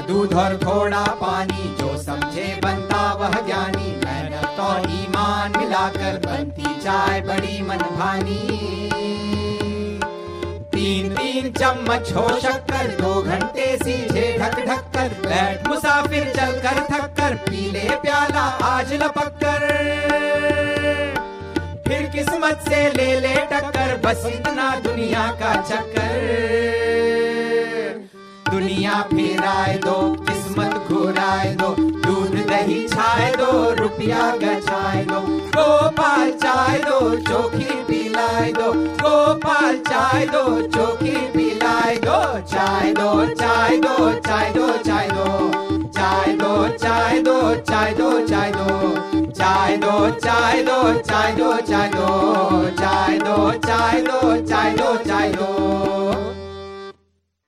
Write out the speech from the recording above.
दूध और थोड़ा पानी, जो समझे बनता वह ज्ञानी। मेहनत और ईमान मिलाकर बनती, चाय बड़ी मन भानी तीन तीन चम्मच हो शक्कर, दो घंटे सीधे ढक ढक कर, बैठ मुसाफिर चल कर थक कर पी ले प्याला आज लपक कर फिर किस्मत से ले ले टक्कर, बस इतना दुनिया का चक्कर। दुनिया फिराए दो किस्मत घुराए दो दूध दही छाए दो रुपया गछाए दो गोपाल चाय दो चोखी पिलाए दो गोपाल चाय दो चोखी पिलाए दो चाय दो चाय दो चाय दो चाय दो चाय दो चाय दो चाय दो चाय दो चाय दो चाय दो चाय दो चाय दो चाय दो चाय दो चाय दो चाय दो